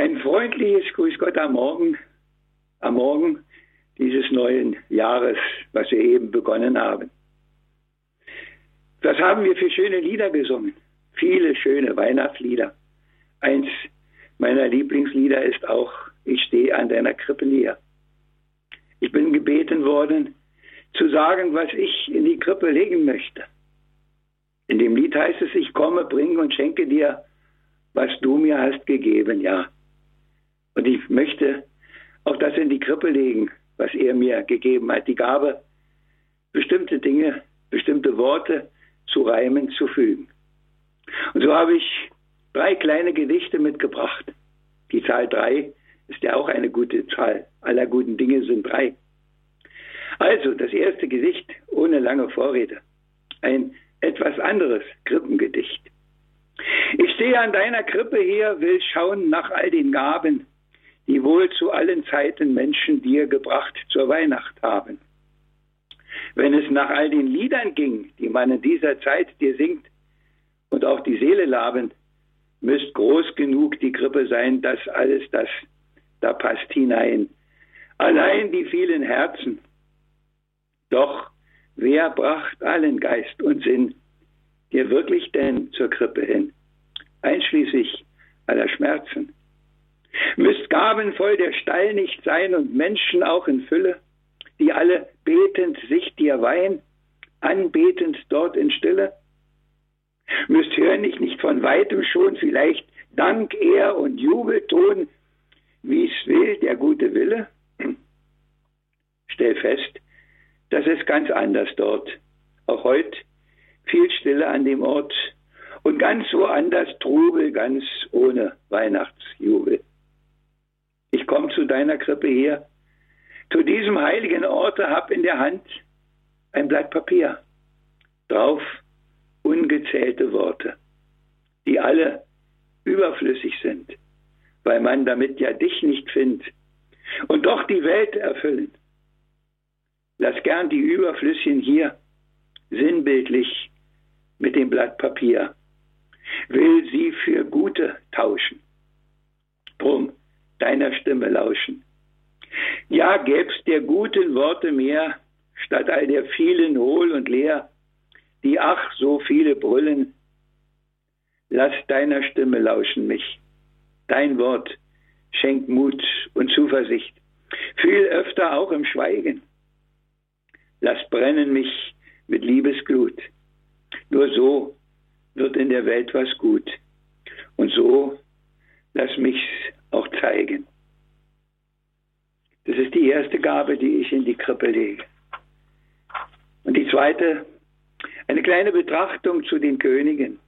Ein freundliches Grüß Gott am Morgen, am Morgen dieses neuen Jahres, was wir eben begonnen haben. Was haben wir für schöne Lieder gesungen? Viele schöne Weihnachtslieder. Eins meiner Lieblingslieder ist auch Ich stehe an deiner Krippe näher. Ich bin gebeten worden, zu sagen, was ich in die Krippe legen möchte. In dem Lied heißt es, ich komme, bringe und schenke dir, was du mir hast gegeben, ja. Und ich möchte auch das in die Krippe legen, was er mir gegeben hat, die Gabe, bestimmte Dinge, bestimmte Worte zu reimen, zu fügen. Und so habe ich drei kleine Gedichte mitgebracht. Die Zahl drei ist ja auch eine gute Zahl. Aller guten Dinge sind drei. Also, das erste Gedicht ohne lange Vorrede. Ein etwas anderes Krippengedicht. Ich stehe an deiner Krippe hier, will schauen nach all den Gaben, die wohl zu allen Zeiten Menschen dir gebracht zur Weihnacht haben. Wenn es nach all den Liedern ging, die man in dieser Zeit dir singt und auch die Seele laben, müsst groß genug die Krippe sein, dass alles das da passt hinein. Allein die vielen Herzen, doch wer bracht allen Geist und Sinn dir wirklich denn zur Krippe hin, einschließlich aller Schmerzen? Müsst gabenvoll der Stall nicht sein und Menschen auch in Fülle, die alle betend sich dir weihen, anbetend dort in Stille? Müsst hören ich nicht von weitem schon vielleicht Dank, Ehr und Jubelton, wie's will der gute Wille? Stell fest, das ist ganz anders dort. Auch heute viel Stille an dem Ort und ganz woanders Trubel, ganz ohne Weihnachtsjubel. Zu deiner Krippe her. Zu diesem heiligen Orte hab in der Hand ein Blatt Papier. Drauf ungezählte Worte, die alle überflüssig sind, weil man damit ja dich nicht findet und doch die Welt erfüllen. Lass gern die Überflüsschen hier, sinnbildlich mit dem Blatt Papier, will sie für Gute tauschen. Drum deiner Stimme lauschen. Ja, gäb's der guten Worte mehr, statt all der vielen hohl und leer, die ach so viele brüllen. Lass deiner Stimme lauschen mich. Dein Wort schenkt Mut und Zuversicht, viel öfter auch im Schweigen lass brennen mich mit Liebesglut. Nur so wird in der Welt was gut. Und so lass mich's zeigen. Das ist die erste Gabe, die ich in die Krippe lege. Und die zweite, eine kleine Betrachtung zu den Königen.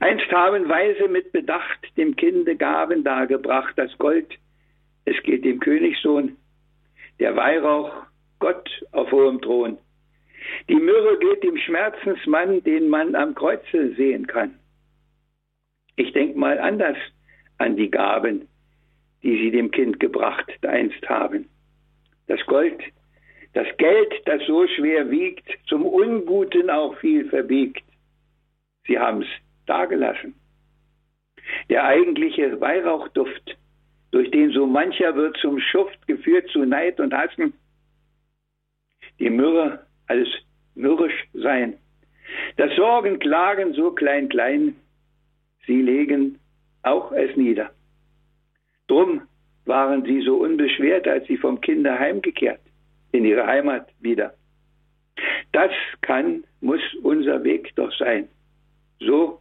Einst haben Weise mit Bedacht dem Kinde Gaben dargebracht, das Gold, es geht dem Königssohn, der Weihrauch Gott auf hohem Thron. Die Myrrhe geht dem Schmerzensmann, den man am Kreuze sehen kann. Ich denke mal anders an die Gaben, die sie dem Kind gebracht einst haben. Das Gold, das Geld, das so schwer wiegt, zum Unguten auch viel verbiegt. Sie haben es dagelassen. Der eigentliche Weihrauchduft, durch den so mancher wird zum Schuft geführt zu Neid und Hassen, die Myrrhe als mürrisch sein. Das Sorgen, Klagen so klein, klein, sie legen auch es nieder. Drum waren sie so unbeschwert, als sie vom Kinde heimgekehrt, in ihre Heimat wieder. Das kann, muss unser Weg doch sein. So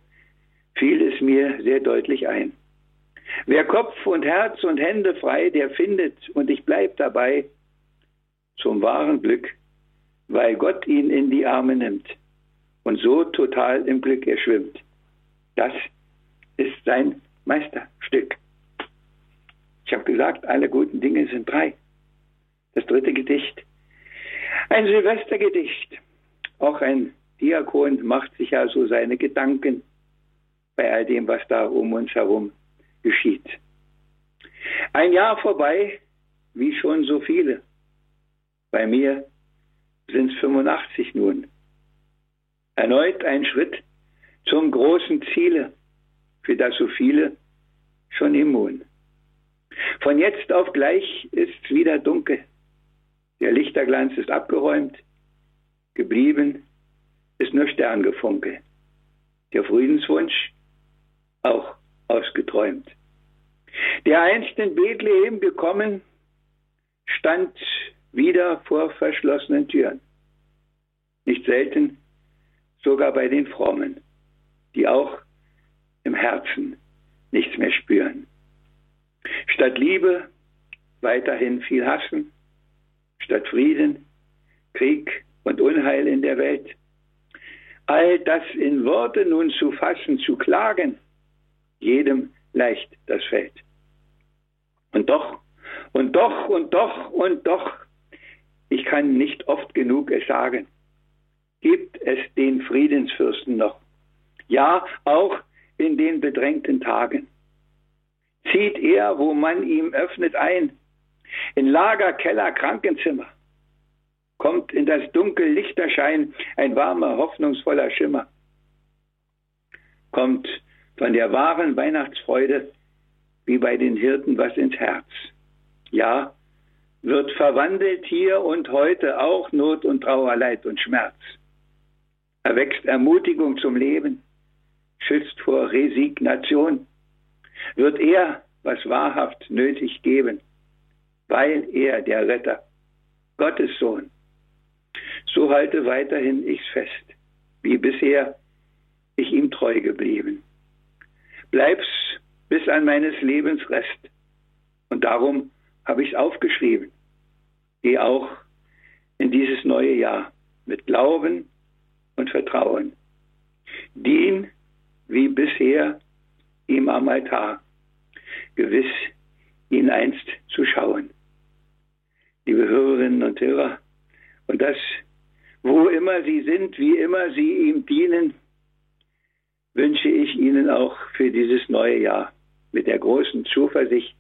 fiel es mir sehr deutlich ein. Wer Kopf und Herz und Hände frei, der findet, und ich bleib dabei, zum wahren Glück weil Gott ihn in die Arme nimmt und so total im Glück er schwimmt. Das ist sein Meisterstück. Ich habe gesagt, alle guten Dinge sind drei. Das dritte Gedicht. Ein Silvestergedicht. Auch ein Diakon macht sich ja so seine Gedanken bei all dem, was da um uns herum geschieht. Ein Jahr vorbei, wie schon so viele. Bei mir sind es 85 nun. Erneut ein Schritt zum großen Ziele, für das so viele schon immun. Von jetzt auf gleich ist wieder dunkel. Der Lichterglanz ist abgeräumt. Geblieben ist nur Sterngefunkel. Der Friedenswunsch auch ausgeträumt. Der einst in Bethlehem gekommen, stand wieder vor verschlossenen Türen. Nicht selten sogar bei den Frommen, die auch im Herzen nichts mehr spüren. Statt Liebe weiterhin viel Hassen, statt Frieden, Krieg und Unheil in der Welt. All das in Worte nun zu fassen, zu klagen, jedem leicht das fällt. Und doch, und doch, und doch, und doch, ich kann nicht oft genug es sagen, gibt es den Friedensfürsten noch. Ja, auch in den bedrängten Tagen. Zieht er, wo man ihm öffnet, ein, in Lager, Keller, Krankenzimmer. Kommt in das Dunkel Lichterschein ein warmer, hoffnungsvoller Schimmer. Kommt von der wahren Weihnachtsfreude wie bei den Hirten was ins Herz. Ja, wird verwandelt hier und heute auch Not und Trauer, Leid und Schmerz. Erwächst Ermutigung zum Leben, schützt vor Resignation, wird er, was wahrhaft nötig geben, weil er der Retter, Gottes Sohn. So halte weiterhin ich's fest, wie bisher ich ihm treu geblieben. Bleib's bis an meines Lebens Rest. Und darum habe ich's aufgeschrieben. Geh auch in dieses neue Jahr mit Glauben und Vertrauen. Dien wie bisher ihm am Altar, gewiss ihn einst zu schauen. Liebe Hörerinnen und Hörer, und das, wo immer Sie sind, wie immer Sie ihm dienen, wünsche ich Ihnen auch für dieses neue Jahr mit der großen Zuversicht,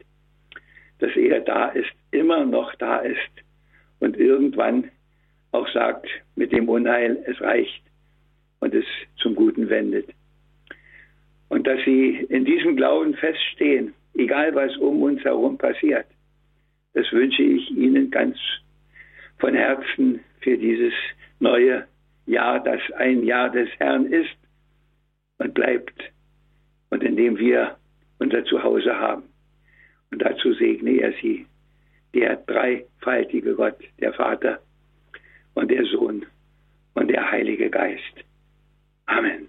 dass er da ist, immer noch da ist und irgendwann auch sagt mit dem Unheil, es reicht und es zum Guten wendet. Und dass sie in diesem Glauben feststehen, egal was um uns herum passiert. Das wünsche ich Ihnen ganz von Herzen für dieses neue Jahr, das ein Jahr des Herrn ist und bleibt und in dem wir unser Zuhause haben. Und dazu segne er Sie, der dreifaltige Gott, der Vater und der Sohn und der Heilige Geist. Amen.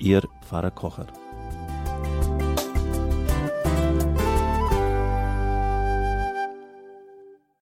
Ihr Pfarrer Kocher.